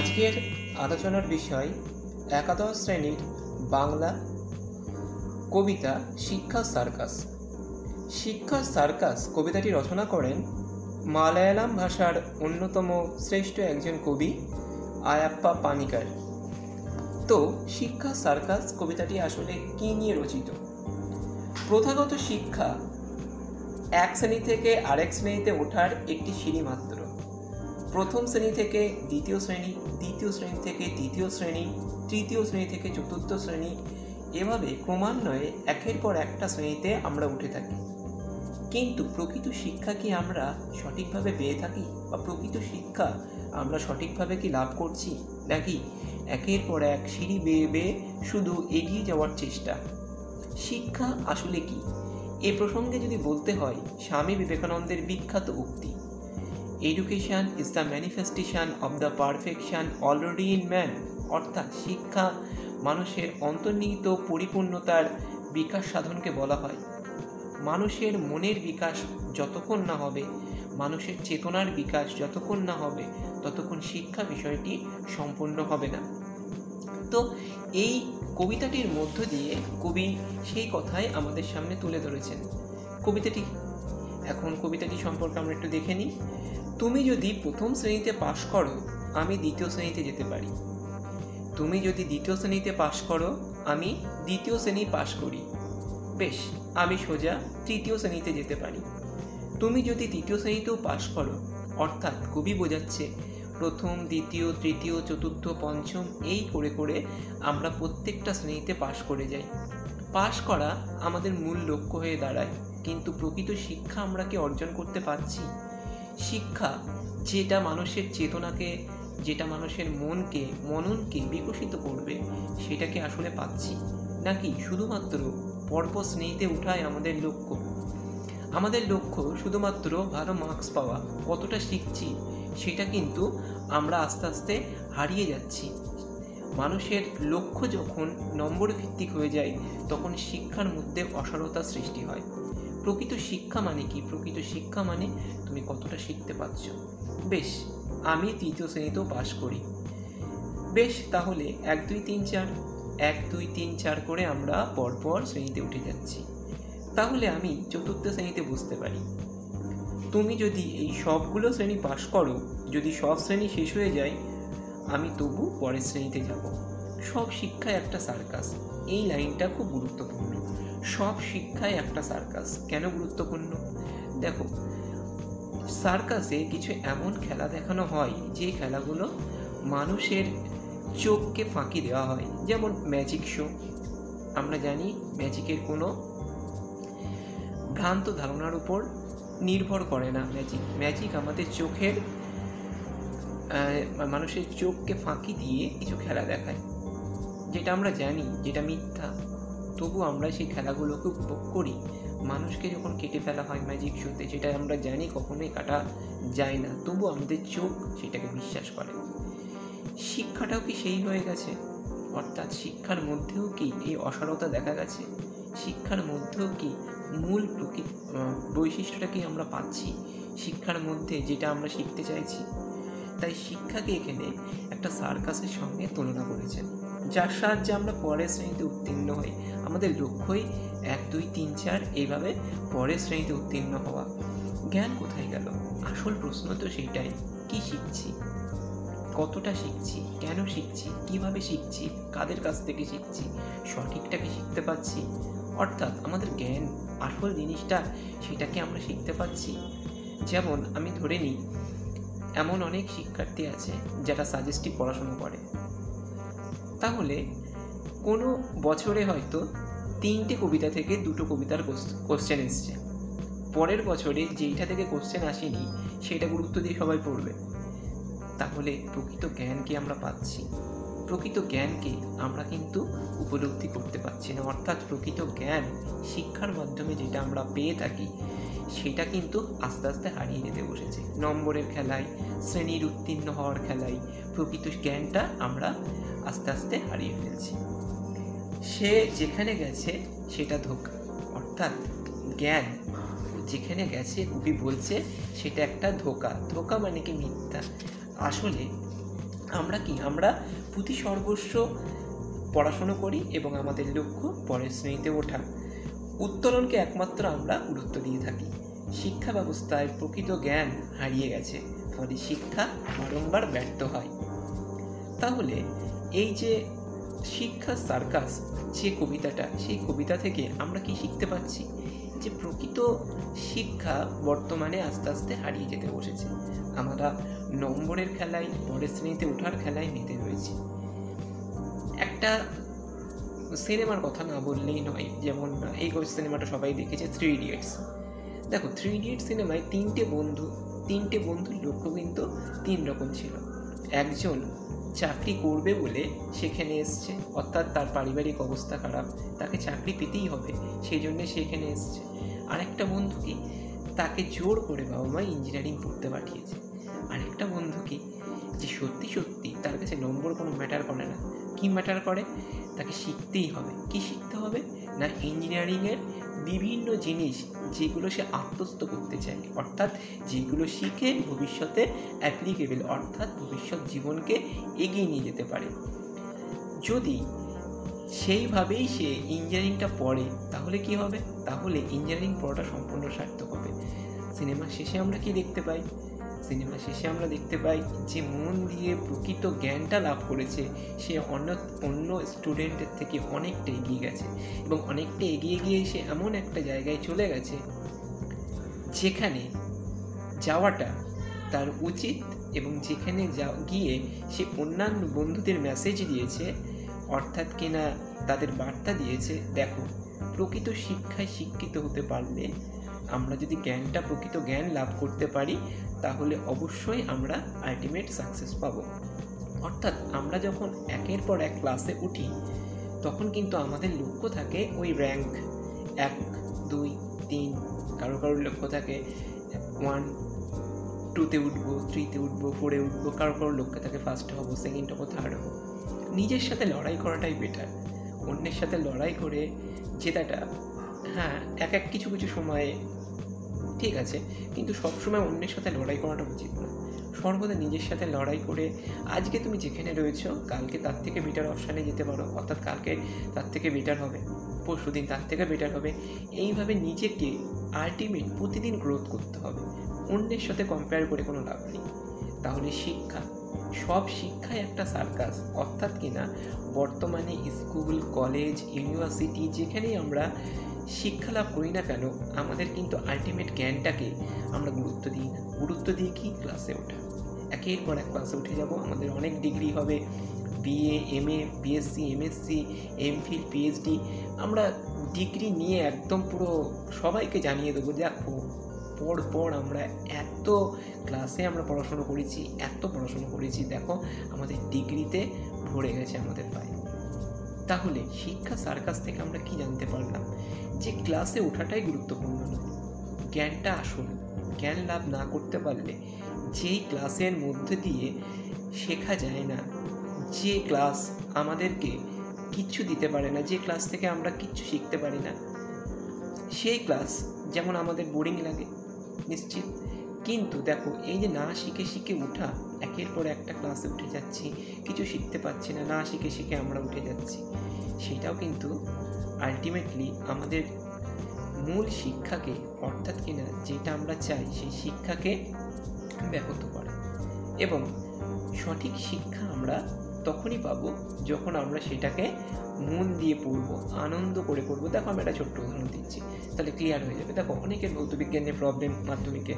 আজকের আলোচনার বিষয় একাদশ শ্রেণির বাংলা কবিতা শিক্ষা সার্কাস। শিক্ষা সার্কাস কবিতাটি রচনা করেন মালায়ালাম ভাষার অন্যতম শ্রেষ্ঠ একজন কবি আয়াপ্পা পানিকার। তো শিক্ষা সার্কাস কবিতাটি আসলে কি নিয়ে রচিত? প্রথাগত শিক্ষা এক শ্রেণি থেকে আরেক শ্রেণীতে ওঠার একটি সিঁড়ি মাত্র। প্রথম শ্রেণি থেকে দ্বিতীয় শ্রেণি দ্বিতীয় শ্রেণি থেকে তৃতীয় শ্রেণি তৃতীয় শ্রেণি থেকে চতুর্থ শ্রেণি, এভাবে ক্রমান্বয়ে একের পর একটা শ্রেণীতে আমরা উঠে থাকি। কিন্তু প্রকৃত শিক্ষা কি আমরা সঠিকভাবে পেয়ে থাকি বা প্রকৃত শিক্ষা আমরা সঠিকভাবে কি লাভ করছি? নাকি একের পর এক সিঁড়ি বেয়ে বেয়ে শুধু এগিয়ে যাওয়ার চেষ্টা? শিক্ষা আসলে কি? এ প্রসঙ্গে যদি বলতে হয়, স্বামী বিবেকানন্দের বিখ্যাত উক্তি। Education is the manifestation of the perfection already in man অর্থাৎ শিক্ষা মানুষের অন্তর্নিহিত পরিপূর্ণতার বিকাশ সাধনকে বলা হয়। মানুষের মনের বিকাশ যতক্ষণ না হবে, মানুষের চেতনার বিকাশ যতক্ষণ না হবে, ততক্ষণ শিক্ষা বিষয়টি সম্পূর্ণ হবে না। তো এই কবিতাটির মধ্য দিয়ে কবি সেই কথাই আমাদের সামনে তুলে ধরেছেন। কবিতাটি এখন কবিতাটি সম্পর্কে আমরা একটু দেখে নিই। তুমি যদি প্রথম শ্রেণীতে পাশ করো, আমি দ্বিতীয় শ্রেণীতে যেতে পারি। তুমি যদি দ্বিতীয় শ্রেণীতে পাশ করো, আমি দ্বিতীয় শ্রেণি পাশ করি। বেশ, আমি সোজা তৃতীয় শ্রেণীতে যেতে পারি। তুমি যদি তৃতীয় শ্রেণীতেও পাশ করো, অর্থাৎ কবি বোঝাচ্ছে, প্রথম, দ্বিতীয়, তৃতীয়, চতুর্থ, পঞ্চম, এই করে করে আমরা প্রত্যেকটা শ্রেণীতে পাশ করে যাই। পাশ করা আমাদের মূল লক্ষ্য হয়ে দাঁড়ায়। কিন্তু প্রকৃত শিক্ষা আমরা কি অর্জন করতে পারছি? শিক্ষা যেটা মানুষের চেতনাকে, যেটা মানুষের মনকে, মননকে বিকশিত করবে, সেটাকে আসলে পাচ্ছি। নাকি শুধুমাত্র পরপর শ্রেণীতে উঠাই আমাদের লক্ষ্য? আমাদের লক্ষ্য শুধুমাত্র ভালো মার্কস পাওয়া, কতটা শিখছি, সেটা কিন্তু আমরা আস্তে আস্তে হারিয়ে যাচ্ছি। মানুষের লক্ষ্য যখন নম্বর ভিত্তিক হয়ে যায়, তখন শিক্ষার মধ্যে অসারতা সৃষ্টি হয়। প্রকৃত শিক্ষা মানে কি? প্রকৃত শিক্ষা মানে তুমি কতটা শিখতে পারছ। বেশ, আমি তৃতীয় শ্রেণীতেও পাশ করি। বেশ, তাহলে এক, দুই, তিন, চার। এক, দুই, তিন, চার করে আমরা পরপর শ্রেণীতে উঠে যাচ্ছি। তাহলে আমি চতুর্থ শ্রেণীতে বুঝতে পারি। তুমি যদি এই সবগুলো শ্রেণি পাশ করো, যদি সব শ্রেণি শেষ হয়ে যায়, আমি তবু পরের শ্রেণীতে যাব। সব শিক্ষায় একটা সার্কাস। এই লাইনটা খুব গুরুত্বপূর্ণ। সব শিক্ষায় একটা সার্কাস কেন গুরুত্বপূর্ণ? দেখো সার্কাসে কিছু এমন খেলা দেখানো হয়, যে খেলাগুলো মানুষের চোখকে ফাঁকি দেওয়া হয়। যেমন ম্যাজিক শো আমরা জানি ম্যাজিকের কোনো ভ্রান্ত ধারণার উপর নির্ভর করে না ম্যাজিক ম্যাজিক আমাদের চোখের মানুষের চোখকে ফাঁকি দিয়ে কিছু খেলা দেখায়। যেটা আমরা জানি, যেটা মিথ্যা। তবু আমরা সেই খেলাগুলোকে উপভোগ করি। মানুষকে যখন কেটে ফেলা হয় ম্যাজিক শোতে যেটা আমরা জানি কখনোই কাটা যায় না, তবু আমাদের চোখ সেটাকে বিশ্বাস করে। শিক্ষাটাও কি সেই হয়ে গেছে? অর্থাৎ শিক্ষার মধ্যেও কি এই অসারতা দেখা গেছে? শিক্ষার মধ্যেও কি মূল প্রকৃত বৈশিষ্ট্যটা কি আমরা পাচ্ছি? শিক্ষার মধ্যে যেটা আমরা শিখতে চাইছি? তাই শিক্ষাকে এখানে একটা সার্কাসের সঙ্গে তুলনা করেছেন। যার সাহায্যে আমরা পরের শ্রেণীতে উত্তীর্ণ হই। আমাদের লক্ষ্যই এক, দুই, তিন, চার এইভাবে পরের শ্রেণীতে উত্তীর্ণ হওয়া। জ্ঞান কোথায় গেল? আসল প্রশ্ন তো সেইটাই, কি শিখছি? কতটা শিখছি? কেন শিখছি? কীভাবে শিখছি? কাদের কাছ থেকে শিখছি? সঠিকটা কি শিখতে পাচ্ছি অর্থাৎ আমাদের জ্ঞান আসল জিনিসটা সেটাকে আমরা শিখতে পাচ্ছি যেমন আমি ধরে নিই, এমন অনেক শিক্ষার্থী আছে যারা সাজেস্টিভ পড়াশুনো করে। তাহলে কোনো বছরে হয়তো তিনটে কবিতা থেকে দুটো কবিতার কোশ্চেন এসছে। পরের বছরে যেইটা থেকে কোশ্চেন আসেনি, সেটা গুরুত্ব দিয়ে সবাই পড়বে। তাহলে প্রকৃত জ্ঞানকে আমরা পাচ্ছি। প্রকৃত জ্ঞানকে আমরা কিন্তু উপলব্ধি করতে পারছি না। অর্থাৎ প্রকৃত জ্ঞান শিক্ষার মাধ্যমে যেটা আমরা পেয়ে থাকি, সেটা কিন্তু আস্তে আস্তে হারিয়ে যেতে বসেছে। নম্বরের খেলায়, শ্রেণির উত্তীর্ণ হওয়ার খেলায় প্রকৃত জ্ঞানটা আমরা আস্তে আস্তে হারিয়ে ফেলছি। সে যেখানে গেছে, সেটা ধোকা। অর্থাৎ জ্ঞান যেখানে গেছে, কবি বলছে, সেটা একটা ধোকা। ধোকা মানে কি মিথ্যা? আসলে আমরা কি? আমরা পুঁথি সর্বস্ব পড়াশুনো করি এবং আমাদের লক্ষ্য পরের শ্রেণীতে ওঠা। উত্তরণকে একমাত্র আমরা গুরুত্ব দিয়ে থাকি। শিক্ষা ব্যবস্থায় প্রকৃত জ্ঞান হারিয়ে গেছে, ফলে শিক্ষা বারংবার ব্যর্থ হয়। তাহলে এই যে শিক্ষা সার্কাস, যে কবিতাটা, সেই কবিতা থেকে আমরা কি শিখতে পাচ্ছি যে প্রকৃত শিক্ষা বর্তমানে আস্তে আস্তে হারিয়ে যেতে বসেছে। আমরা নম্বরের খেলায়, পরের শ্রেণীতে ওঠার খেলায় মেতে রয়েছি। একটা সিনেমার কথা না বললেই নয়, যেমন এই সিনেমাটা সবাই দেখেছে থ্রি ইডিয়েটস দেখো থ্রি ইডিয়েটস সিনেমায় তিনটে বন্ধু, তিনটে বন্ধুর লক্ষ্য কিন্তু তিন রকম ছিল। একজন চাকরি করবে বলে সেখানে এসছে। অর্থাৎ তার পারিবারিক অবস্থা খারাপ, তাকে চাকরি পেতেই হবে, সেই জন্যে সেখানে এসছে। আরেকটা বন্ধু কি তাকে জোর করে বাবা মা ইঞ্জিনিয়ারিং পড়তে পাঠিয়েছে। আরেকটা বন্ধু কি যে সত্যি সত্যি তার কাছে নম্বর কোনো ম্যাটার করে না। কি ম্যাটার করে? তাকে শিখতেই হবে। কি শিখতে হবে? না ইঞ্জিনিয়ারিংয়ের বিভিন্ন জিনিস যেগুলো সে আত্মস্থ করতে চায় অর্থাৎ যেগুলো শিখে ভবিষ্যতে অ্যাপ্লিকেবল অর্থাৎ ভবিষ্যৎ জীবনকে এগিয়ে নিয়ে যেতে পারে। যদি সেইভাবেই সে ইঞ্জিনিয়ারিংটা পড়ে, তাহলে কি হবে? তাহলে ইঞ্জিনিয়ারিং পড়াটা সম্পূর্ণ সার্থক হবে। সিনেমার শেষে আমরা কি দেখতে পাই? সিনেমা শেষে আমরা দেখতে পাই যে মন দিয়ে প্রকৃত জ্ঞানটা লাভ করেছে। সে অন্য অন্য স্টুডেন্টের থেকে অনেকটা এগিয়ে গেছে এবং অনেকটা এগিয়ে গিয়ে সে এমন একটা জায়গায় চলে গেছে যেখানে যাওয়াটা তার উচিত এবং যেখানে যা, গিয়ে সে অন্যান্য বন্ধুদের মেসেজ দিয়েছে, অর্থাৎ কিনা তাদের বার্তা দিয়েছে, দেখো, প্রকৃত শিক্ষায় শিক্ষিত হতে পারলে আমরা যদি জ্ঞানটা প্রকৃত জ্ঞান লাভ করতে পারি, তাহলে অবশ্যই আমরা আলটিমেট সাকসেস পাব। অর্থাৎ আমরা যখন একের পর এক ক্লাসে উঠি, তখন কিন্তু আমাদের লক্ষ্য থাকে ওই র্যাঙ্ক এক, দুই, তিন, কারও কারোর লক্ষ্য থাকে ওয়ান টুতে উঠবো থ্রিতে উঠবো ফোরে উঠবো, কারও কারোর লক্ষ্য থাকে ফার্স্ট হব সেকেন্ড হব থার্ড হব। নিজের সাথে লড়াই করাটাই বেটার অন্যের সাথে লড়াই করে জেতাটা হ্যাঁ এক এক কিছু কিছু সময়ে ঠিক আছে, কিন্তু সবসময় অন্যের সাথে লড়াই করাটা উচিত না সর্বদা নিজের সাথে লড়াই করে আজকে তুমি যেখানে রয়েছো, কালকে তার থেকে বেটার অপশানে যেতে পারো, অর্থাৎ কালকে তার থেকে বেটার হবে পরশু দিন তার থেকে বেটার হবে। এইভাবে নিজেকে আলটিমেট প্রতিদিন গ্রোথ করতে হবে। অন্যের সাথে কম্পেয়ার করে কোনো লাভ নেই। তাহলে শিক্ষা, সব শিক্ষাই একটা সার্কাস অর্থাৎ কিনা বর্তমানে স্কুল কলেজ ইউনিভার্সিটি যেখানেই আমরা শিক্ষা লাভ করি না কেন, আমাদের কিন্তু আলটিমেট জ্ঞানটাকে আমরা গুরুত্ব দিই। গুরুত্ব দিয়ে কি? ক্লাসে ওঠা। একের পর এক ক্লাসে উঠে যাব। আমাদের অনেক ডিগ্রি হবে। BA M A BSc MSc MPhil PhD আমরা ডিগ্রি নিয়ে একদম পুরো সবাইকে জানিয়ে দেবো, দেখো পর পর আমরা এত ক্লাসে আমরা পড়াশুনো করেছি, এত পড়াশুনো করেছি। দেখো, আমাদের ডিগ্রিতে ভরে গেছে আমাদের পায়ে। তাহলে শিক্ষা সার্কাস থেকে আমরা কি জানতে পারলাম? যে ক্লাসে ওঠাটাই গুরুত্বপূর্ণ নয়। জ্ঞানটা আসল। জ্ঞান লাভ না করতে পারলে যেই ক্লাসের মধ্যে দিয়ে শেখা যায় না, যে ক্লাস আমাদেরকে কিচ্ছু দিতে পারে না, যে ক্লাস থেকে আমরা কিচ্ছু শিখতে পারি না, সেই ক্লাস যেমন আমাদের বোরিং লাগে, নিশ্চিত। কিন্তু দেখো, এই যে না শিখে শিখে ওঠা একের পর একটা ক্লাসে উঠে যাচ্ছি, কিছু শিখতে পারছি না না শিখে শিখে আমরা উঠে যাচ্ছি। সেটাও কিন্তু আলটিমেটলি আমাদের মূল শিক্ষাকে, অর্থাৎ কিনা যেটা আমরা চাই, সেই শিক্ষাকে ব্যাহত করে। এবং সঠিক শিক্ষা আমরা তখনই পাবো যখন আমরা সেটাকে মন দিয়ে পড়ব, আনন্দ করে পড়ব। দেখো আমি একটা ছোট্ট উদাহরণ দিচ্ছি। তাহলে ক্লিয়ার হয়ে যাবে। দেখো অনেকের ভৌত বিজ্ঞানের প্রবলেম মাধ্যমিকে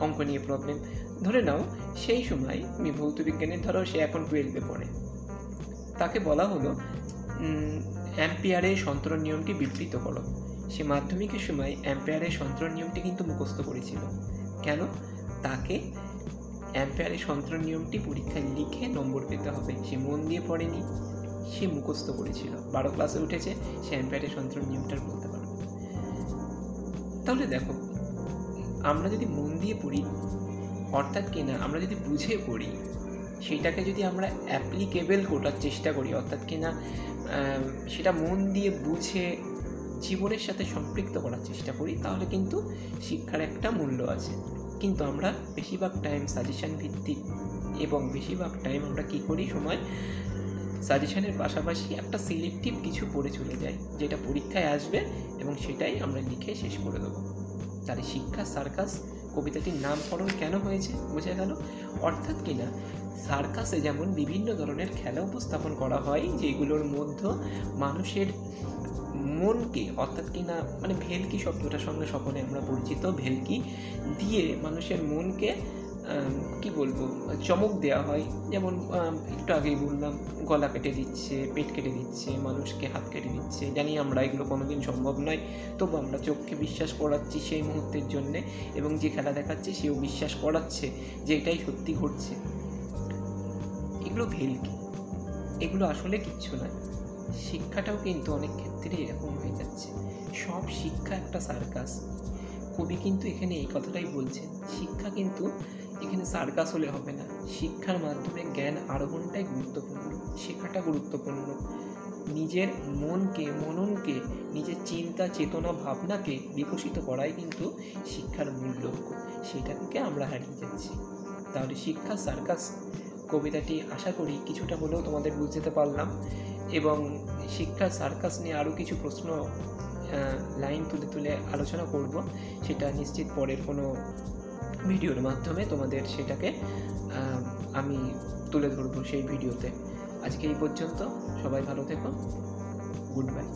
অঙ্ক নিয়ে প্রবলেম ধরে নাও, সেই সময় আমি ভৌত বিজ্ঞানের ধরো সে এখন টুয়েলভে পড়ে। তাকে বলা হলো অ্যাম্পিয়ারের সন্তরণ নিয়মটি বিবৃত করো। সে মাধ্যমিকের সময় অ্যাম্পায়ারের সন্তরণ নিয়মটি কিন্তু মুখস্থ করেছিল। কেন? তাকে অ্যাম্পায়ারের সন্তরণ নিয়মটি পরীক্ষায় লিখে নম্বর পেতে হবে। সে মন দিয়ে পড়েনি, সে মুখস্থ করেছিল। বারো ক্লাসে উঠেছে, সে অ্যাম্পায়ারের সন্তরণ নিয়মটা বলতে পারবে। তাহলে দেখো, আমরা যদি মন দিয়ে পড়ি, অর্থাৎ কি না, আমরা যদি বুঝে পড়ি, সেটাকে যদি আমরা অ্যাপ্লিকেবল করার চেষ্টা করি, অর্থাৎ কি না সেটা মন দিয়ে বুঝে জীবনের সাথে সম্পৃক্ত করার চেষ্টা করি, তাহলে কিন্তু শিক্ষার একটা মূল্য আছে। কিন্তু আমরা বেশিরভাগ টাইম সাজেশান ভিত্তিক এবং বেশিরভাগ টাইম আমরা কী করি? সময় সাজেশানের পাশাপাশি একটা সিলেক্টিভ কিছু পড়ে চলে যাই, যেটা পরীক্ষায় আসবে এবং সেটাই আমরা লিখে শেষ করে দেবো। তাহলে শিক্ষা, সার্কাস, কবিতাটির নামকরণ কেন হয়েছে? বোঝা গেল? অর্থাৎ কিনা সার্কাসে যেমন বিভিন্ন ধরনের খেলা উপস্থাপন করা হয়, যেগুলোর মধ্যে মানুষের মনকে, অর্থাৎ কিনা মানে ভেলকি শব্দটার সঙ্গে সকলে আমরা পরিচিত? ভেলকি দিয়ে মানুষের মনকে কি বলব, চমক দেওয়া হয়। যেমন একটু আগেই বললাম, গলা কেটে দিচ্ছে, পেট কেটে দিচ্ছে, মানুষকে হাত কেটে দিচ্ছে। জানি আমরা এগুলো কোনোদিন সম্ভব নয়, তবু আমরা চোখকে বিশ্বাস করাচ্ছি সেই মুহূর্তের জন্যে, এবং যে খেলা দেখাচ্ছে সেও বিশ্বাস করাচ্ছে যে এটাই সত্যি ঘটছে। এগুলো ভেলকি এগুলো আসলে কিচ্ছু নয়। শিক্ষাটাও কিন্তু অনেক ক্ষেত্রে এরকম হয়ে যাচ্ছে। সব শিক্ষা একটা সার্কাস। কবি কিন্তু এখানে এই কথাটাই বলছেন, শিক্ষা কিন্তু এখানে সার্কাস হলে হবে না। শিক্ষার মাধ্যমে জ্ঞান আরোহণটাই গুরুত্বপূর্ণ, শেখাটা গুরুত্বপূর্ণ। নিজের মনকে, মননকে, নিজের চিন্তা, চেতনা, ভাবনাকে বিকশিত করাই কিন্তু শিক্ষার মূল লক্ষ্য। সেটা থেকে আমরা হারিয়ে যাচ্ছি। তাহলে শিক্ষা সার্কাস। কবিতাটি আশা করি কিছুটা হলেও তোমাদের বুঝতে পারলাম এবং শিক্ষা, সার্কাস নিয়ে আরও কিছু প্রশ্ন লাইন তুলে তুলে আলোচনা করব। সেটা নিশ্চিত পরের কোনো ভিডিওর মাধ্যমে তোমাদের সেটাকে আমি তুলে ধরবো সেই ভিডিওতে। আজকে এই পর্যন্ত, সবাই ভালো থেকো। Good bye.